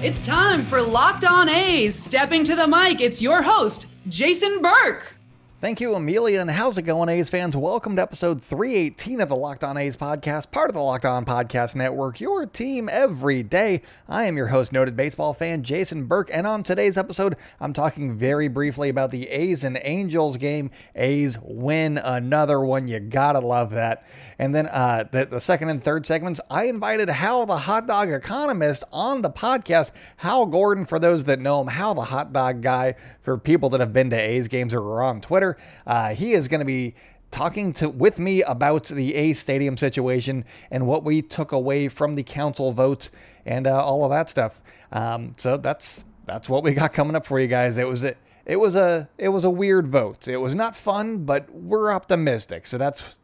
It's time for Locked On A's. Stepping to the mic, it's your host, Jason Burke. Thank you, Amelia. And how's it going, A's fans? Welcome to episode 318 of the Locked On A's podcast, part of the Locked On Podcast Network, your team every day. I am your host, noted baseball fan Jason Burke. And on today's episode, I'm talking very briefly about the A's and Angels game. A's win another one. You gotta love that. And then uh, the, the second and third segments, I invited Hal, the hot dog economist, on the podcast. Hal Gordon, for those that know him, Hal, the hot dog guy, for people that have been to A's games or are on Twitter. Uh, he is going to be talking to with me about the A Stadium situation and what we took away from the council vote and uh, all of that stuff. Um, so that's that's what we got coming up for you guys. It was a, it was a it was a weird vote. It was not fun, but we're optimistic. So that's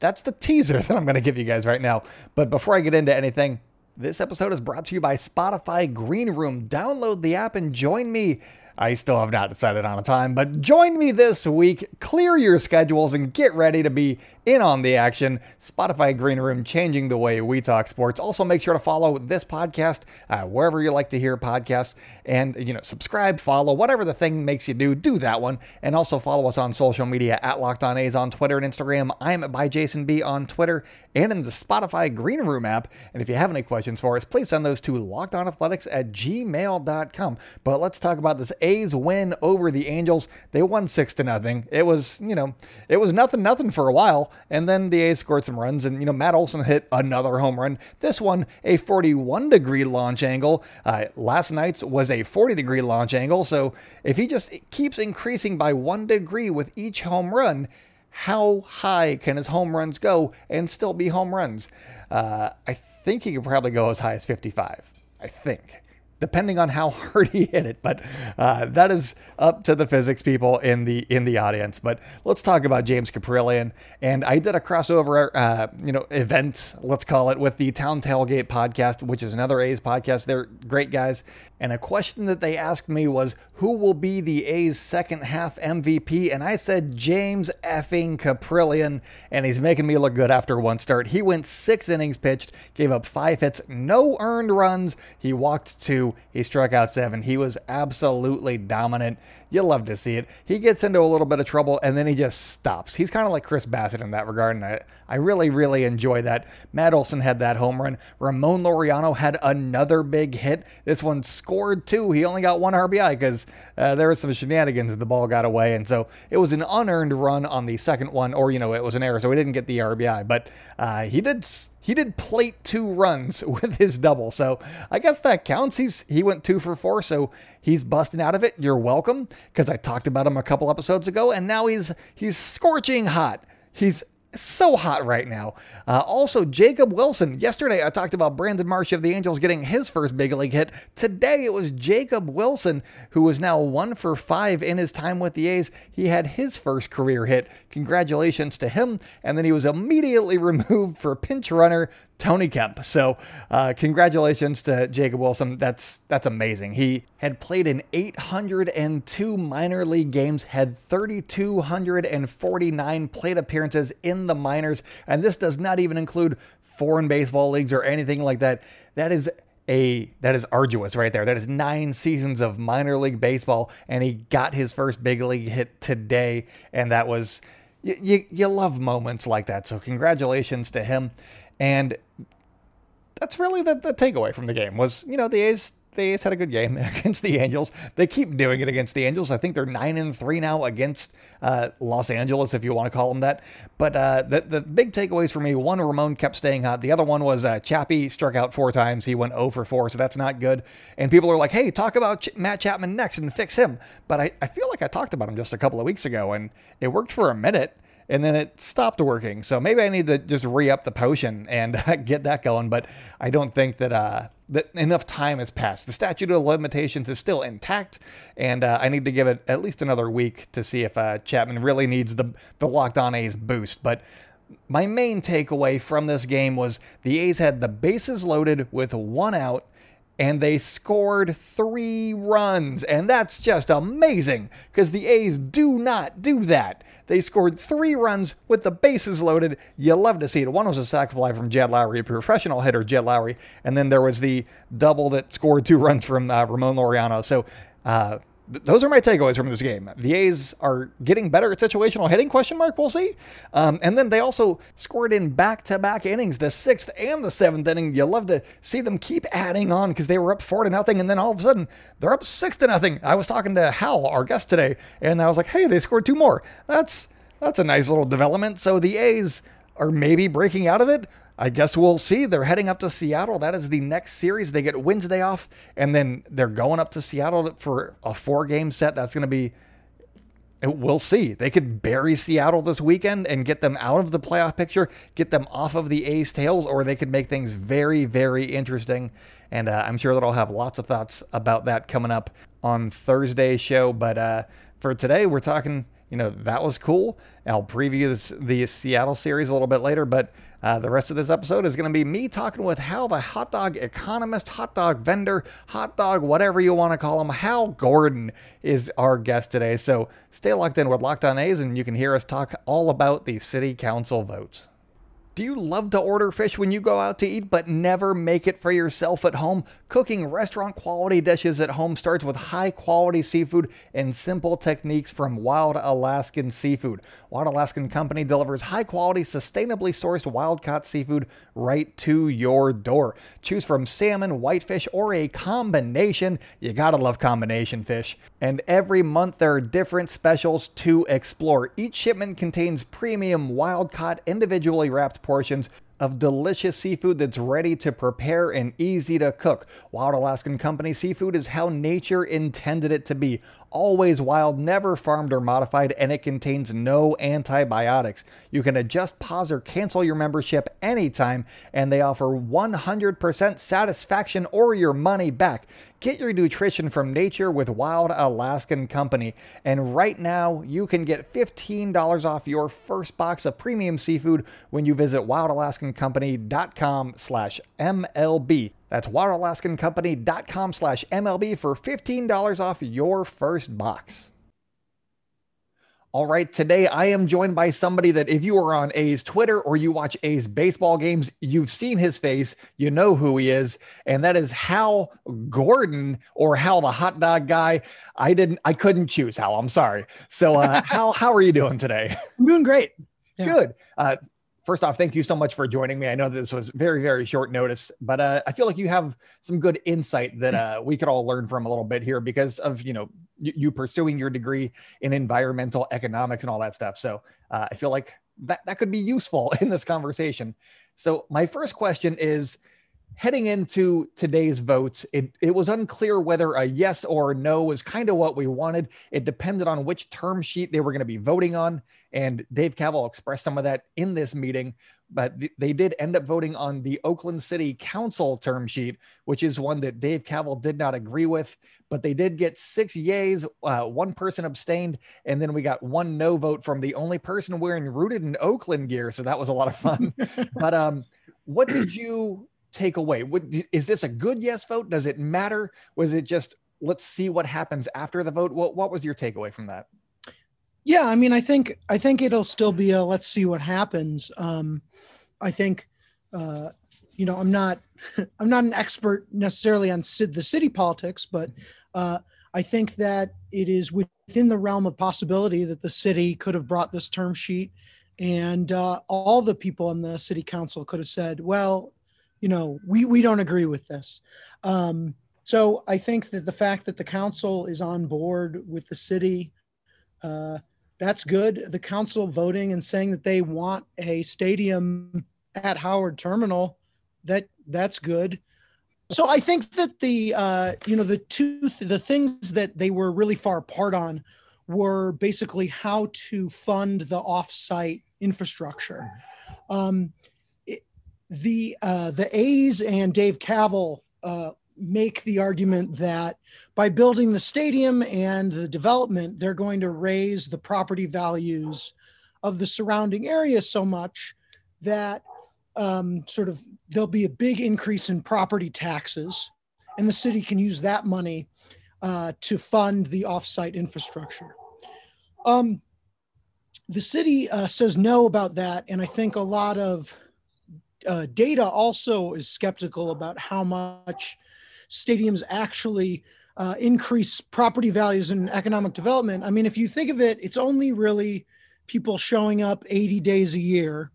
that's the teaser that I'm going to give you guys right now. But before I get into anything, this episode is brought to you by Spotify Green Room. Download the app and join me I still have not decided on a time, but join me this week. Clear your schedules and get ready to be in on the action. Spotify Green Room changing the way we talk sports. Also, make sure to follow this podcast uh, wherever you like to hear podcasts, and you know, subscribe, follow, whatever the thing makes you do. Do that one, and also follow us on social media at Locked On A's on Twitter and Instagram. I'm by Jason B on Twitter and in the Spotify Green Room app. And if you have any questions for us, please send those to lockedonathletics at gmail.com. But let's talk about this A's win over the Angels. They won six to nothing. It was, you know, it was nothing, nothing for a while. And then the A's scored some runs, and you know, Matt Olson hit another home run. This one, a 41 degree launch angle. Uh, last night's was a 40 degree launch angle. So if he just keeps increasing by one degree with each home run, how high can his home runs go and still be home runs? Uh, I think he could probably go as high as 55. I think depending on how hard he hit it. But uh, that is up to the physics people in the in the audience. But let's talk about James Kaprielian. And I did a crossover, uh, you know, event, let's call it, with the Town Tailgate podcast, which is another A's podcast. They're great guys. And a question that they asked me was, who will be the A's second half MVP? And I said James effing Kaprielian, and he's making me look good after one start. He went six innings pitched, gave up five hits, no earned runs. He walked two, he struck out seven. He was absolutely dominant. You love to see it. He gets into a little bit of trouble and then he just stops. He's kind of like Chris Bassitt in that regard, and I, I really, really enjoy that. Matt Olson had that home run. Ramon Laureano had another big hit. This one scored two. He only got one RBI because uh, there was some shenanigans and the ball got away, and so it was an unearned run on the second one, or you know, it was an error, so he didn't get the RBI. But uh, he did he did plate two runs with his double, so I guess that counts. He's he went two for four, so he's busting out of it. You're welcome because I talked about him a couple episodes ago, and now he's he's scorching hot. He's so hot right now. Uh, also, Jacob Wilson. Yesterday, I talked about Brandon Marsh of the Angels getting his first big league hit. Today, it was Jacob Wilson, who is now one for five in his time with the A's. He had his first career hit. Congratulations to him. And then he was immediately removed for pinch runner Tony Kemp. So, uh, congratulations to Jacob Wilson. That's that's amazing. He had played in 802 minor league games, had 3,249 plate appearances in the minors, and this does not even include foreign baseball leagues or anything like that. That is a that is arduous right there. That is nine seasons of minor league baseball, and he got his first big league hit today, and that was. You, you, you love moments like that. So, congratulations to him. And that's really the, the takeaway from the game was, you know, the A's the A's had a good game against the Angels. They keep doing it against the Angels. I think they're nine and three now against uh, Los Angeles, if you want to call them that. But uh, the the big takeaways for me: one, Ramon kept staying hot. The other one was uh, Chappie struck out four times. He went 0 for four, so that's not good. And people are like, "Hey, talk about Ch- Matt Chapman next and fix him." But I, I feel like I talked about him just a couple of weeks ago, and it worked for a minute and then it stopped working. So maybe I need to just re up the potion and get that going. But I don't think that uh, that enough time has passed. The statute of limitations is still intact, and uh, I need to give it at least another week to see if uh, Chapman really needs the the locked on A's boost. But my main takeaway from this game was the A's had the bases loaded with one out and they scored three runs. And that's just amazing because the A's do not do that. They scored three runs with the bases loaded. You love to see it. One was a sac fly from Jed Lowrie, a professional hitter, Jed Lowrie. And then there was the double that scored two runs from uh, Ramon Laureano. So, uh, those are my takeaways from this game. The A's are getting better at situational hitting? Question mark. We'll see. Um, and then they also scored in back-to-back innings, the sixth and the seventh inning. You love to see them keep adding on because they were up four to nothing, and then all of a sudden they're up six to nothing. I was talking to Hal, our guest today, and I was like, "Hey, they scored two more. That's that's a nice little development." So the A's are maybe breaking out of it. I guess we'll see. They're heading up to Seattle. That is the next series. They get Wednesday off, and then they're going up to Seattle for a four game set. That's going to be, we'll see. They could bury Seattle this weekend and get them out of the playoff picture, get them off of the A's tails, or they could make things very, very interesting. And uh, I'm sure that I'll have lots of thoughts about that coming up on Thursday's show. But uh, for today, we're talking, you know, that was cool. I'll preview this, the Seattle series a little bit later, but uh, the rest of this episode is going to be me talking with Hal, the hot dog economist, hot dog vendor, hot dog, whatever you want to call him. Hal Gordon is our guest today. So stay locked in with Locked On A's, and you can hear us talk all about the city council votes. Do you love to order fish when you go out to eat but never make it for yourself at home? Cooking restaurant quality dishes at home starts with high quality seafood and simple techniques from Wild Alaskan Seafood. Wild Alaskan Company delivers high quality, sustainably sourced wild caught seafood right to your door. Choose from salmon, whitefish, or a combination. You gotta love combination fish. And every month there are different specials to explore. Each shipment contains premium wild caught, individually wrapped portions of delicious seafood that's ready to prepare and easy to cook. Wild Alaskan Company seafood is how nature intended it to be. Always wild, never farmed or modified, and it contains no antibiotics. You can adjust, pause, or cancel your membership anytime, and they offer 100% satisfaction or your money back. Get your nutrition from nature with Wild Alaskan Company. And right now, you can get $15 off your first box of premium seafood when you visit wildalaskancompany.com slash MLB. That's wildalaskancompany.com slash MLB for $15 off your first box. All right, today I am joined by somebody that if you are on A's Twitter or you watch A's baseball games, you've seen his face, you know who he is, and that is Hal Gordon or Hal the hot dog guy. I didn't I couldn't choose Hal. I'm sorry. So uh Hal, how are you doing today? I'm doing great. Yeah. Good. Uh first off, thank you so much for joining me. I know this was very, very short notice, but uh, I feel like you have some good insight that uh, we could all learn from a little bit here because of you know you, you pursuing your degree in environmental economics and all that stuff. So uh, I feel like that that could be useful in this conversation. So my first question is heading into today's votes, it, it was unclear whether a yes or a no was kind of what we wanted. It depended on which term sheet they were going to be voting on. And Dave Kaval expressed some of that in this meeting, but th- they did end up voting on the Oakland City Council term sheet, which is one that Dave Kaval did not agree with. But they did get six yays, uh, one person abstained, and then we got one no vote from the only person wearing rooted in Oakland gear. So that was a lot of fun. but um, what did you take away? What, is this a good yes vote? Does it matter? Was it just let's see what happens after the vote? What what was your takeaway from that? Yeah, I mean, I think I think it'll still be a let's see what happens. Um, I think, uh, you know, I'm not I'm not an expert necessarily on the city politics, but uh, I think that it is within the realm of possibility that the city could have brought this term sheet, and uh, all the people on the city council could have said, well, you know, we we don't agree with this. Um, so I think that the fact that the council is on board with the city, uh, that's good. The council voting and saying that they want a stadium at Howard Terminal, that that's good. So I think that the uh, you know the two the things that they were really far apart on were basically how to fund the offsite infrastructure. Um, the uh, the A's and Dave Kaval uh, make the argument that by building the stadium and the development, they're going to raise the property values of the surrounding area so much that um, sort of there'll be a big increase in property taxes, and the city can use that money uh, to fund the offsite infrastructure. Um, the city uh, says no about that, and I think a lot of uh, data also is skeptical about how much stadiums actually uh, increase property values and economic development. I mean, if you think of it, it's only really people showing up 80 days a year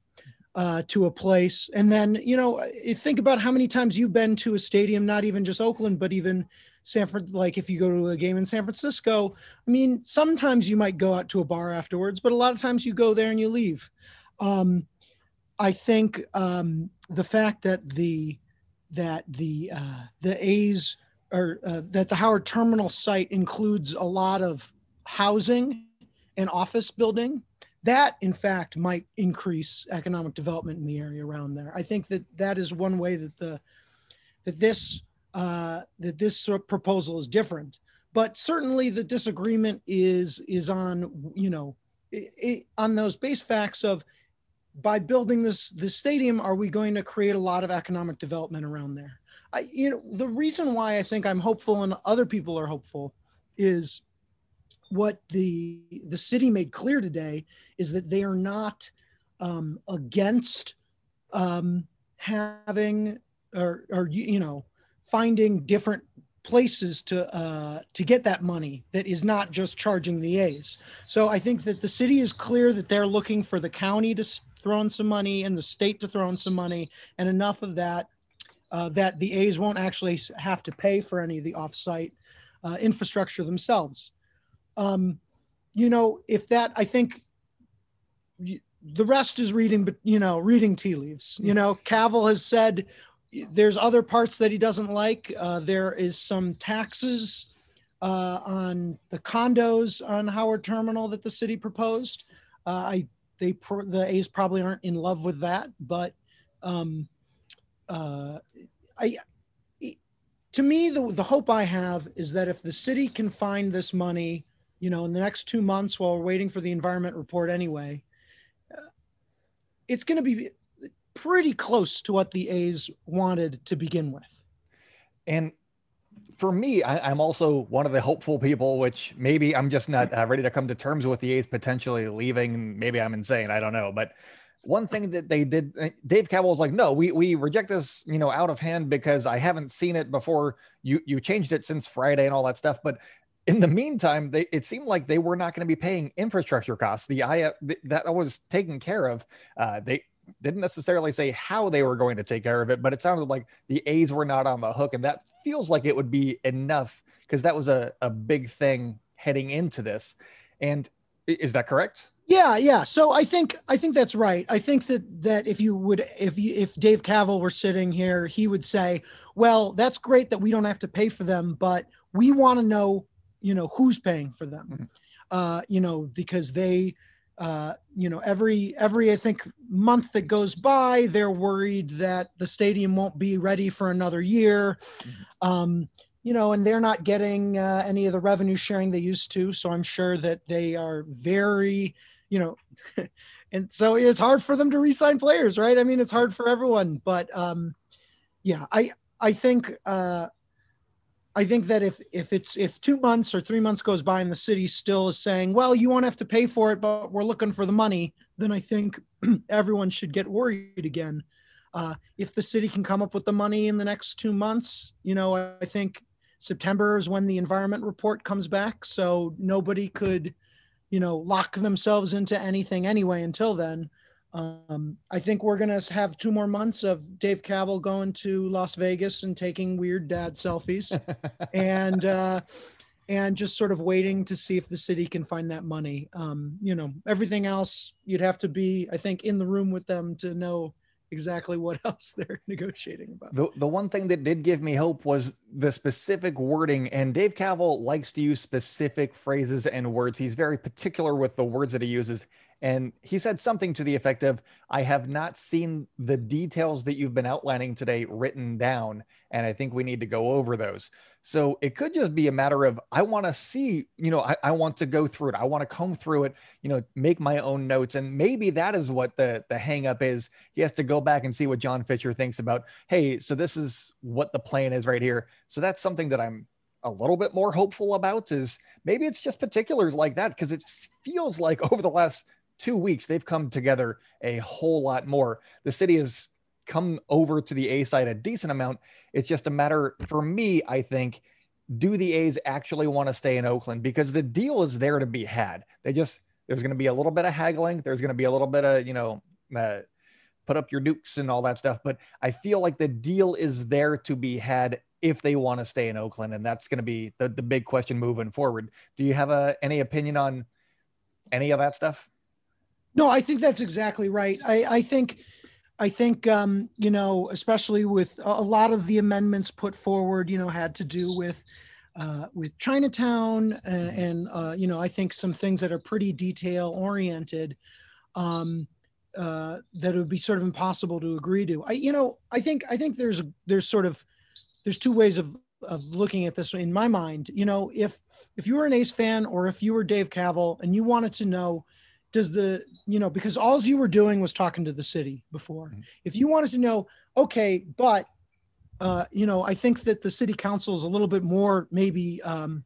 uh, to a place. And then, you know, think about how many times you've been to a stadium, not even just Oakland, but even Sanford. Like if you go to a game in San Francisco, I mean, sometimes you might go out to a bar afterwards, but a lot of times you go there and you leave. Um, I think um, the fact that the that the uh, the A's or uh, that the Howard Terminal site includes a lot of housing and office building. That, in fact, might increase economic development in the area around there. I think that that is one way that the that this uh, that this proposal is different. But certainly, the disagreement is is on you know it, it, on those base facts of by building this this stadium, are we going to create a lot of economic development around there? I, you know, the reason why I think I'm hopeful and other people are hopeful is what the the city made clear today is that they are not um, against um, having or or you know finding different places to uh, to get that money that is not just charging the A's. So I think that the city is clear that they're looking for the county to throw in some money and the state to throw in some money, and enough of that uh, that the A's won't actually have to pay for any of the offsite uh, infrastructure themselves. Um, you know, if that, I think the rest is reading, but you know, reading tea leaves. You know, Kaval has said there's other parts that he doesn't like. Uh, there is some taxes uh, on the condos on Howard Terminal that the city proposed. Uh, I they the A's probably aren't in love with that, but um, uh, I to me the the hope I have is that if the city can find this money, you know, in the next two months while we're waiting for the environment report anyway, uh, it's going to be pretty close to what the A's wanted to begin with. And for me, I, am also one of the hopeful people, which maybe I'm just not uh, ready to come to terms with the A's potentially leaving. Maybe I'm insane. I don't know. But one thing that they did, uh, Dave Kaval was like, no, we, we reject this, you know, out of hand because I haven't seen it before. You, you changed it since Friday and all that stuff. But in the meantime, they, it seemed like they were not going to be paying infrastructure costs. The I that was taken care of. Uh, they didn't necessarily say how they were going to take care of it, but it sounded like the A's were not on the hook. And that feels like it would be enough because that was a, a big thing heading into this. And is that correct? Yeah, yeah. So I think I think that's right. I think that that if you would if you if Dave Kaval were sitting here, he would say, "Well, that's great that we don't have to pay for them, but we want to know, you know, who's paying for them." Mm-hmm. Uh, you know, because they uh, you know every every i think month that goes by they're worried that the stadium won't be ready for another year mm-hmm. um, you know and they're not getting uh, any of the revenue sharing they used to so i'm sure that they are very you know and so it's hard for them to re-sign players right i mean it's hard for everyone but um yeah i i think uh I think that if if it's if two months or three months goes by and the city still is saying, well, you won't have to pay for it, but we're looking for the money, then I think everyone should get worried again. Uh, if the city can come up with the money in the next two months, you know, I think September is when the environment report comes back, so nobody could, you know, lock themselves into anything anyway until then. Um, I think we're going to have two more months of Dave Kaval going to Las Vegas and taking weird dad selfies and, uh, and just sort of waiting to see if the city can find that money. Um, you know, everything else you'd have to be, I think, in the room with them to know exactly what else they're negotiating about. The, the one thing that did give me hope was the specific wording. And Dave Kaval likes to use specific phrases and words. He's very particular with the words that he uses. And he said something to the effect of, I have not seen the details that you've been outlining today written down. And I think we need to go over those. So it could just be a matter of, I want to see, you know, I, I want to go through it. I want to comb through it, you know, make my own notes. And maybe that is what the, the hang up is. He has to go back and see what John Fisher thinks about, hey, so this is what the plan is right here. So that's something that I'm a little bit more hopeful about is maybe it's just particulars like that because it feels like over the last two weeks, they've come together a whole lot more. The city has come over to the A side a decent amount. It's just a matter for me, I think, do the A's actually want to stay in Oakland? Because the deal is there to be had. They just, there's going to be a little bit of haggling. There's going to be a little bit of, you know, uh, put up your dukes and all that stuff. But I feel like the deal is there to be had if they want to stay in Oakland. And that's going to be the, the big question moving forward. Do you have a, any opinion on any of that stuff? No, I think that's exactly right. I, I think, I think, um, you know, especially with a lot of the amendments put forward, you know, had to do with, uh, with Chinatown and, and uh, you know, I think some things that are pretty detail oriented, um, uh, that would be sort of impossible to agree to. I, you know, I think, I think there's, there's sort of, there's two ways of, of looking at this in my mind. You know, if, if you were an A's fan or if you were Dave Kaval and you wanted to know, does the you know because all you were doing was talking to the city before. Mm-hmm. if you wanted to know okay but uh, you know i think that the city council is a little bit more maybe um,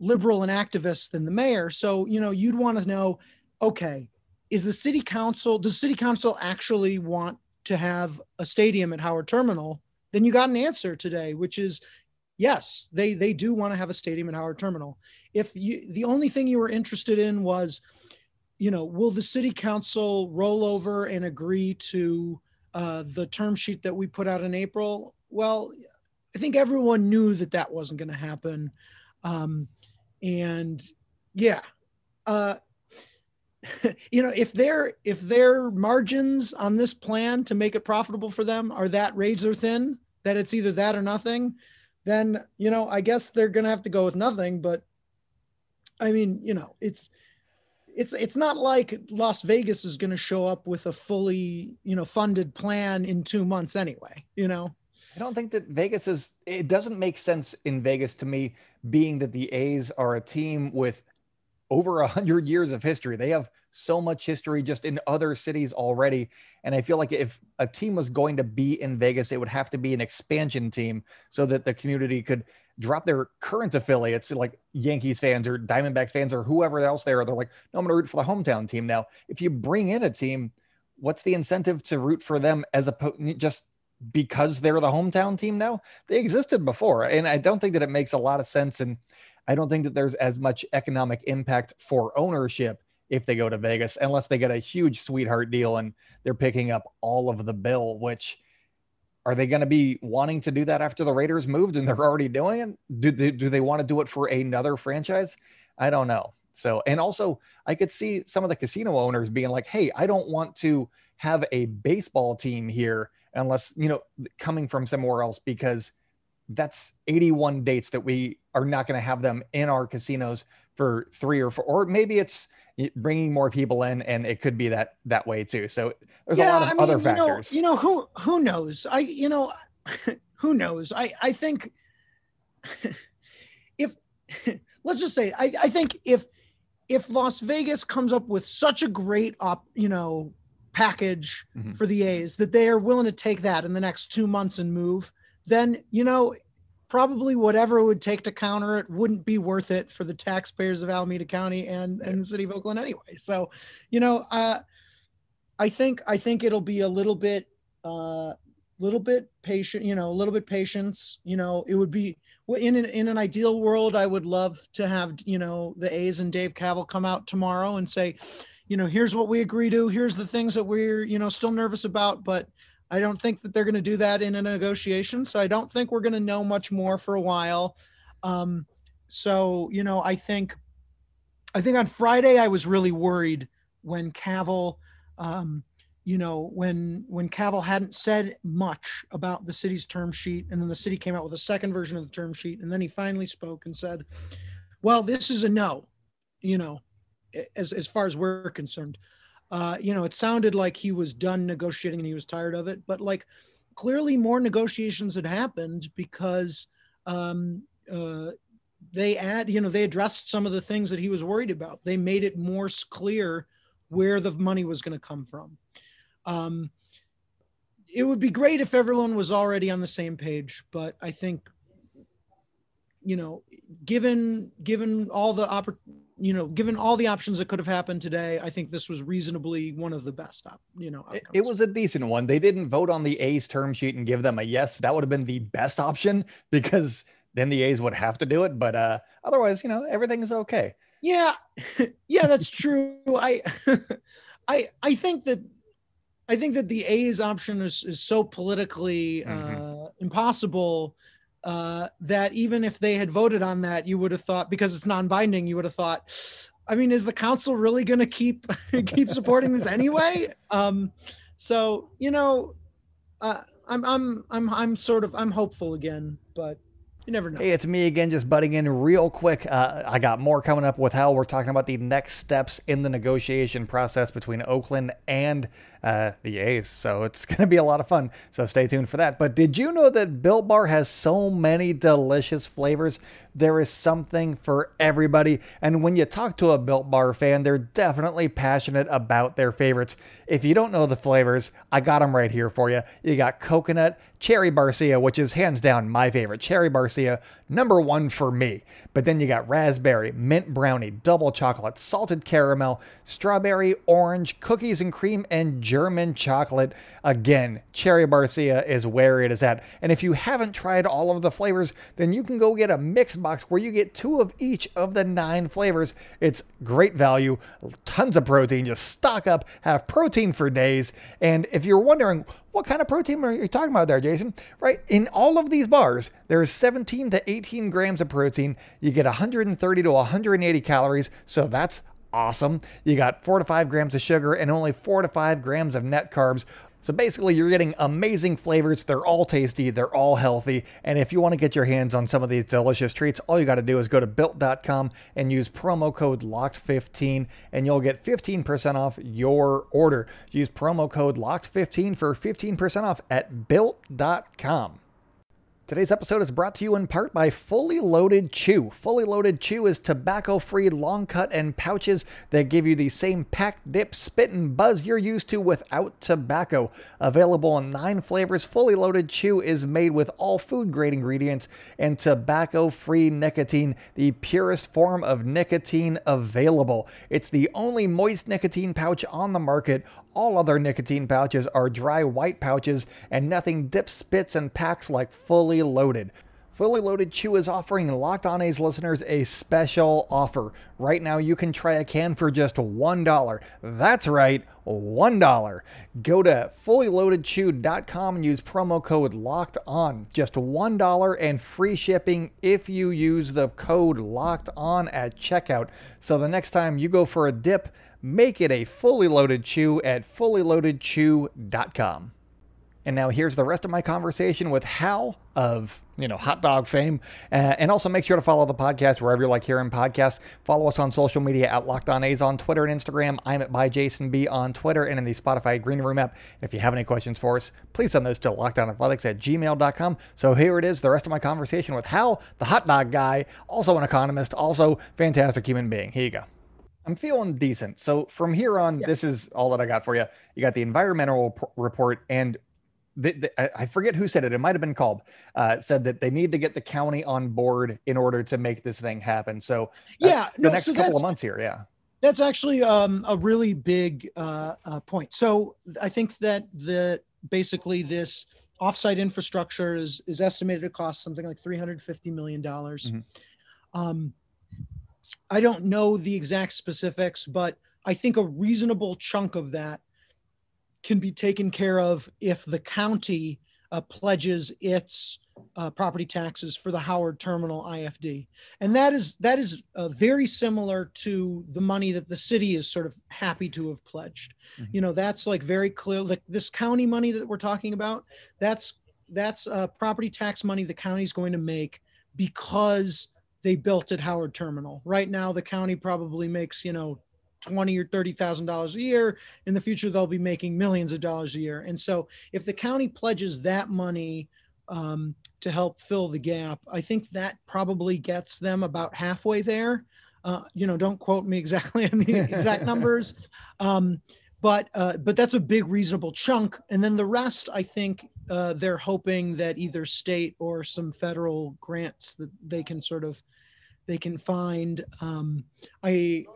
liberal and activist than the mayor. So you know you'd want to know okay is the city council does city council actually want to have a stadium at howard terminal? Then you got an answer today which is yes they they do want to have a stadium at howard terminal. If you the only thing you were interested in was you know, will the city council roll over and agree to uh, the term sheet that we put out in April? Well, I think everyone knew that that wasn't going to happen. Um, and yeah, uh, you know, if their if their margins on this plan to make it profitable for them are that razor thin, that it's either that or nothing, then you know, I guess they're going to have to go with nothing. But I mean, you know, it's it's it's not like Las Vegas is going to show up with a fully you know funded plan in two months anyway. You know. I don't think that Vegas is. It doesn't make sense in Vegas to me, being that the A's are a team with over a hundred years of history. They have so much history just in other cities already. And I feel like if a team was going to be in Vegas, it would have to be an expansion team so that the community could drop their current affiliates like Yankees fans or Diamondbacks fans or whoever else there. They're like, no, I'm going to root for the hometown team now. If you bring in a team, what's the incentive to root for them as a just because they're the hometown team now? They existed before, and I don't think that it makes a lot of sense. And I don't think that there's as much economic impact for ownership if they go to Vegas, unless they get a huge sweetheart deal and they're picking up all of the bill, which are they going to be wanting to do that after the Raiders moved and they're already doing it? Do they, do they want to do it for another franchise? I don't know. So, and also, I could see some of the casino owners being like, hey, I don't want to have a baseball team here unless, you know, coming from somewhere else because that's 81 dates that we are not going to have them in our casinos for three or four, or maybe it's bringing more people in and it could be that that way too. So there's yeah, a lot of I mean, other factors you know, you know who who knows? I you know who knows? I i think if let's just say i i think if if las vegas comes up with such a great op you know package mm-hmm. for the a's that they are willing to take that in the next two months and move then you know probably whatever it would take to counter it wouldn't be worth it for the taxpayers of Alameda County and, and the city of Oakland anyway. So, you know, uh, I think I think it'll be a little bit uh little bit patient, you know, a little bit patience. You know, it would be in an, in an ideal world, I would love to have, you know, the A's and Dave Kaval come out tomorrow and say, you know, here's what we agree to, here's the things that we're, you know, still nervous about, but I don't think that they're going to do that in a negotiation. So I don't think we're going to know much more for a while. Um, so you know, I think, I think on Friday I was really worried when Kaval, um, you know, when when Kaval hadn't said much about the city's term sheet, and then the city came out with a second version of the term sheet, and then he finally spoke and said, "Well, this is a no," you know, as as far as we're concerned. Uh, you know, it sounded like he was done negotiating and he was tired of it, but like clearly more negotiations had happened because um, uh, they add, you know, they addressed some of the things that he was worried about. They made it more clear where the money was going to come from. Um, it would be great if everyone was already on the same page, but I think, you know, given given all the oppor- you know, given all the options that could have happened today, I think this was reasonably one of the best, op- you know, it, it, was a decent one. They didn't vote on the A's term sheet and give them a yes. That would have been the best option because then the A's would have to do it. But uh, otherwise, you know, everything is okay. Yeah, yeah, that's true. I, I, I think that, I think that the A's option is is so politically mm-hmm. uh, impossible uh, that even if they had voted on that, you would have thought because it's non-binding, you would have thought, I mean, is the council really going to keep keep supporting this anyway? Um, so you know, uh, I'm I'm I'm I'm sort of I'm hopeful again, but you never know. Hey, it's me again, just butting in real quick. Uh, I got more coming up with how we're talking about the next steps in the negotiation process between Oakland and uh, the A's. So it's going to be a lot of fun. So stay tuned for that. But did you know that Built Bar has so many delicious flavors? There is something for everybody. And when you talk to a Built Bar fan, they're definitely passionate about their favorites. If you don't know the flavors, I got them right here for you. You got coconut, cherry barcia, which is hands down my favorite. Cherry barcia, number one for me. But then you got raspberry, mint brownie, double chocolate, salted caramel, strawberry, orange, cookies and cream, and German chocolate. Again, Cherry Barcia is where it is at. And if you haven't tried all of the flavors, then you can go get a mixed box where you get two of each of the nine flavors. It's great value, tons of protein. Just stock up, have protein for days. And if you're wondering, what kind of protein are you talking about there, Jason? Right? In all of these bars, there's 17 to 18 grams of protein. You get 130 to 180 calories. So that's awesome. You got four to five grams of sugar and only four to five grams of net carbs. So basically, you're getting amazing flavors. They're all tasty, they're all healthy. And if you want to get your hands on some of these delicious treats, all you got to do is go to built.com and use promo code LOCKED15 and you'll get 15% off your order. Use promo code LOCKED15 for 15% off at built.com. Today's episode is brought to you in part by Fully Loaded Chew. Fully Loaded Chew is tobacco free long cut and pouches that give you the same pack, dip, spit, and buzz you're used to without tobacco. Available in nine flavors, Fully Loaded Chew is made with all food grade ingredients and tobacco free nicotine, the purest form of nicotine available. It's the only moist nicotine pouch on the market. All other nicotine pouches are dry white pouches, and nothing dips, spits, and packs like fully loaded. Fully Loaded Chew is offering Locked On A's listeners a special offer. Right now, you can try a can for just $1. That's right, $1. Go to fullyloadedchew.com and use promo code LOCKED ON. Just $1 and free shipping if you use the code LOCKED ON at checkout. So the next time you go for a dip, make it a fully loaded chew at fullyloadedchew.com. And now here's the rest of my conversation with Hal of, you know, hot dog fame. Uh, and also make sure to follow the podcast wherever you like hearing podcasts. Follow us on social media at Locked On A's on Twitter and Instagram. I'm at by Jason B on Twitter and in the Spotify Green Room app. And if you have any questions for us, please send those to lockedonathletics at gmail.com. So here it is, the rest of my conversation with Hal, the hot dog guy, also an economist, also fantastic human being. Here you go. I'm feeling decent. So from here on, yeah. this is all that I got for you. You got the environmental report, and the, the, I forget who said it. It might have been called. Uh, said that they need to get the county on board in order to make this thing happen. So yeah, the no, next so couple of months here. Yeah, that's actually um, a really big uh, uh, point. So I think that the basically this offsite infrastructure is is estimated to cost something like 350 million dollars. Mm-hmm. Um, I don't know the exact specifics, but I think a reasonable chunk of that can be taken care of if the county uh, pledges its uh, property taxes for the Howard Terminal IFD, and that is that is uh, very similar to the money that the city is sort of happy to have pledged. Mm-hmm. You know, that's like very clear. Like this county money that we're talking about, that's that's uh, property tax money the county is going to make because they built at Howard Terminal. Right now, the county probably makes you know twenty or thirty thousand dollars a year. In the future, they'll be making millions of dollars a year. And so, if the county pledges that money um, to help fill the gap, I think that probably gets them about halfway there. Uh, you know, don't quote me exactly on the exact numbers, um, but uh, but that's a big reasonable chunk. And then the rest, I think, uh, they're hoping that either state or some federal grants that they can sort of they can find. Um, I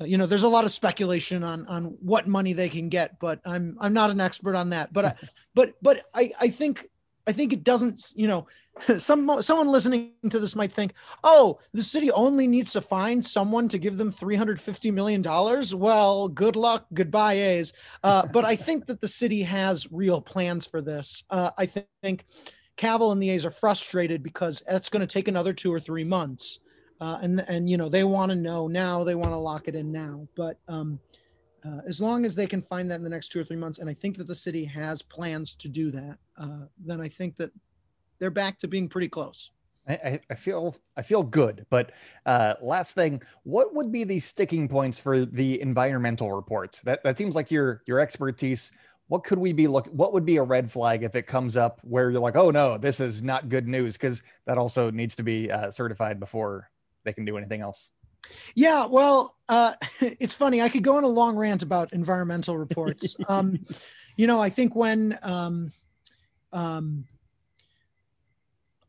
you know there's a lot of speculation on on what money they can get but i'm i'm not an expert on that but I, but but i i think i think it doesn't you know some someone listening to this might think oh the city only needs to find someone to give them 350 million dollars? Well good luck goodbye a's. Uh, but i think that the city has real plans for this. Uh, i think Kaval and the a's are frustrated because that's going to take another two or three months. Uh, and and you know they want to know now they want to lock it in now. But um, uh, as long as they can find that in the next two or three months and i think that the city has plans to do that uh, then i think that they're back to being pretty close I, I feel I feel good, but uh, last thing, what would be the sticking points for the environmental report? That that seems like your your expertise. What could we be look? What would be a red flag if it comes up where you're like, oh no, this is not good news? Because that also needs to be uh, certified before they can do anything else. Yeah, well, uh, it's funny. I could go on a long rant about environmental reports. um, you know, I think when um, um,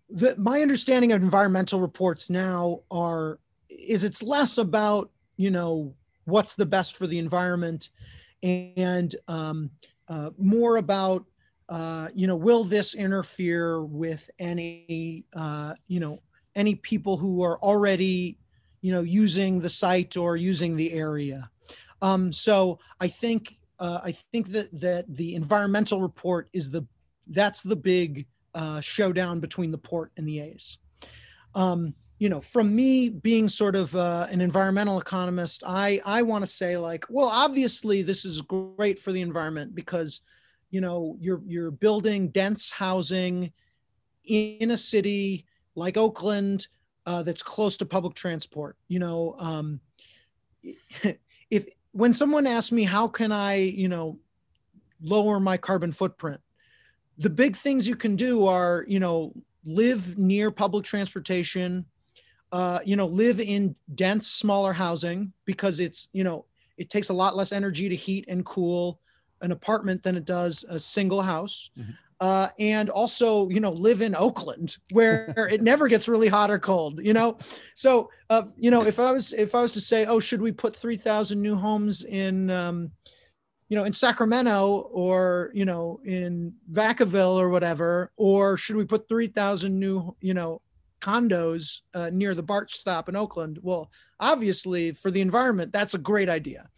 the, my understanding of environmental reports now are is it's less about you know what's the best for the environment and um, uh, more about uh, you know will this interfere with any uh, you know any people who are already you know using the site or using the area um, so i think uh, i think that that the environmental report is the that's the big uh, showdown between the port and the A's. Um, you know, from me being sort of uh, an environmental economist, I I want to say like, well, obviously this is great for the environment because, you know, you're you're building dense housing in a city like Oakland uh, that's close to public transport. You know, um, if when someone asks me how can I, you know, lower my carbon footprint, the big things you can do are you know live near public transportation uh, you know live in dense smaller housing because it's you know it takes a lot less energy to heat and cool an apartment than it does a single house mm-hmm. Uh, and also you know live in oakland where it never gets really hot or cold you know so uh, you know if i was if i was to say oh should we put 3000 new homes in um, you know, in Sacramento or, you know, in Vacaville or whatever, or should we put 3,000 new, you know, condos uh, near the BART stop in Oakland? Well, obviously for the environment, that's a great idea.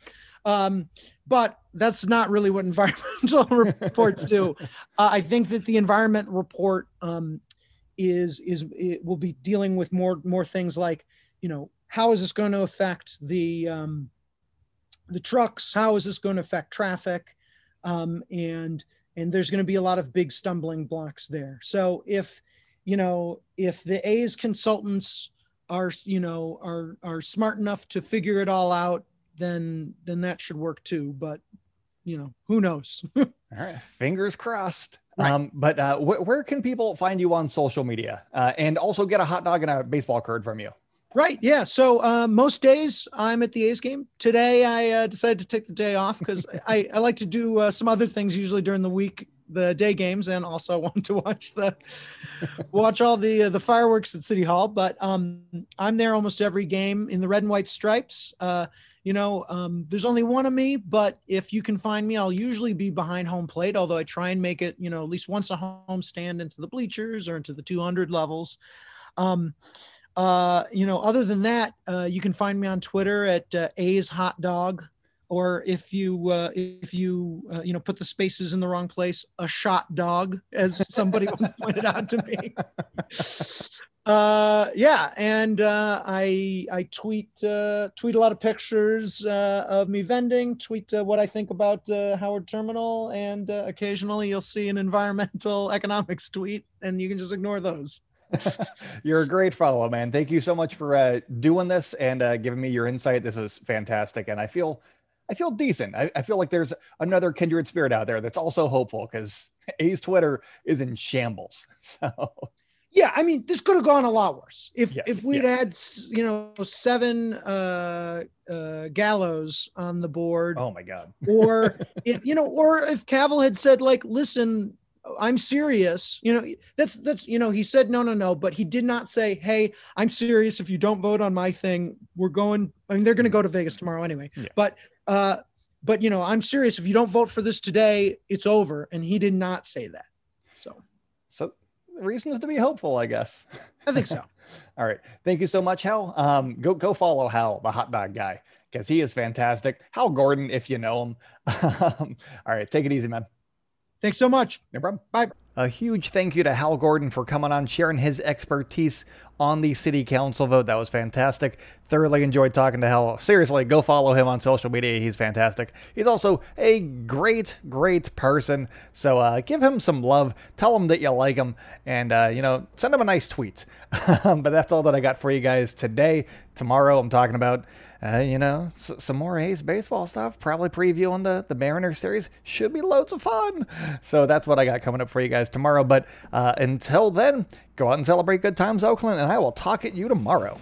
Um, but that's not really what environmental reports do. Uh, I think that the environment report um, is is it will be dealing with more more things like, you know, how is this going to affect the um, the trucks? How is this going to affect traffic? Um, and and there's going to be a lot of big stumbling blocks there. So if you know if the a's consultants are you know are are smart enough to figure it all out then then that should work too but you know who knows all right fingers crossed right. um but uh wh- where can people find you on social media uh, and also get a hot dog and a baseball card from you Right. Yeah. So uh, most days I'm at the A's game. Today I uh, decided to take the day off because I, I like to do uh, some other things usually during the week, the day games, and also want to watch the watch all the uh, the fireworks at City Hall. But um, I'm there almost every game in the red and white stripes. You know, um, there's only one of me, but if you can find me, I'll usually be behind home plate. Although I try and make it, you know, at least once a home stand into the bleachers or into the 200 levels. Um, uh, you know, other than that, uh, you can find me on Twitter at uh, A's Hot Dog, or if you uh, if you uh, you know put the spaces in the wrong place, a shot dog, as somebody pointed out to me. Uh, yeah, and uh, I I tweet uh, tweet a lot of pictures uh, of me vending. Tweet uh, what I think about uh, Howard Terminal, and uh, occasionally you'll see an environmental economics tweet, and you can just ignore those. You're a great follow, man. Thank you so much for uh, doing this and uh, giving me your insight. This was fantastic, and I feel, I feel decent. I, I feel like there's another kindred spirit out there that's also hopeful because A's Twitter is in shambles. So Yeah, I mean, this could have gone a lot worse. If Yes, if we'd yes. had you know seven uh, uh, gallows on the board, oh my god, or it, you know, or if Kaval had said like, "Listen, I'm serious," you know, that's that's you know, he said no, no, no, but he did not say, "Hey, I'm serious. If you don't vote on my thing, we're going." I mean, they're going to go to Vegas tomorrow anyway, Yeah. but uh, but you know, I'm serious. If you don't vote for this today, it's over. And he did not say that, reasons to be hopeful, I guess. I think so. All right. Thank you so much, Hal. Um, go go follow Hal, the hot dog guy, because he is fantastic. Hal Gordon, if you know him. um, all right, take it easy, man. Thanks so much. No problem. Bye. A huge thank you to Hal Gordon for coming on, sharing his expertise on the city council vote. That was fantastic. Thoroughly enjoyed talking to Hal. Seriously, go follow him on social media. He's fantastic. He's also a great, great person. So uh, give him some love. Tell him that you like him, and uh, you know, send him a nice tweet. but that's all that I got for you guys today. Tomorrow, I'm talking about. Uh, you know, s- some more A's baseball stuff. Probably previewing the the Mariners series. Should be loads of fun. So that's what I got coming up for you guys tomorrow. But uh, until then, go out and celebrate good times, Oakland, and I will talk at you tomorrow.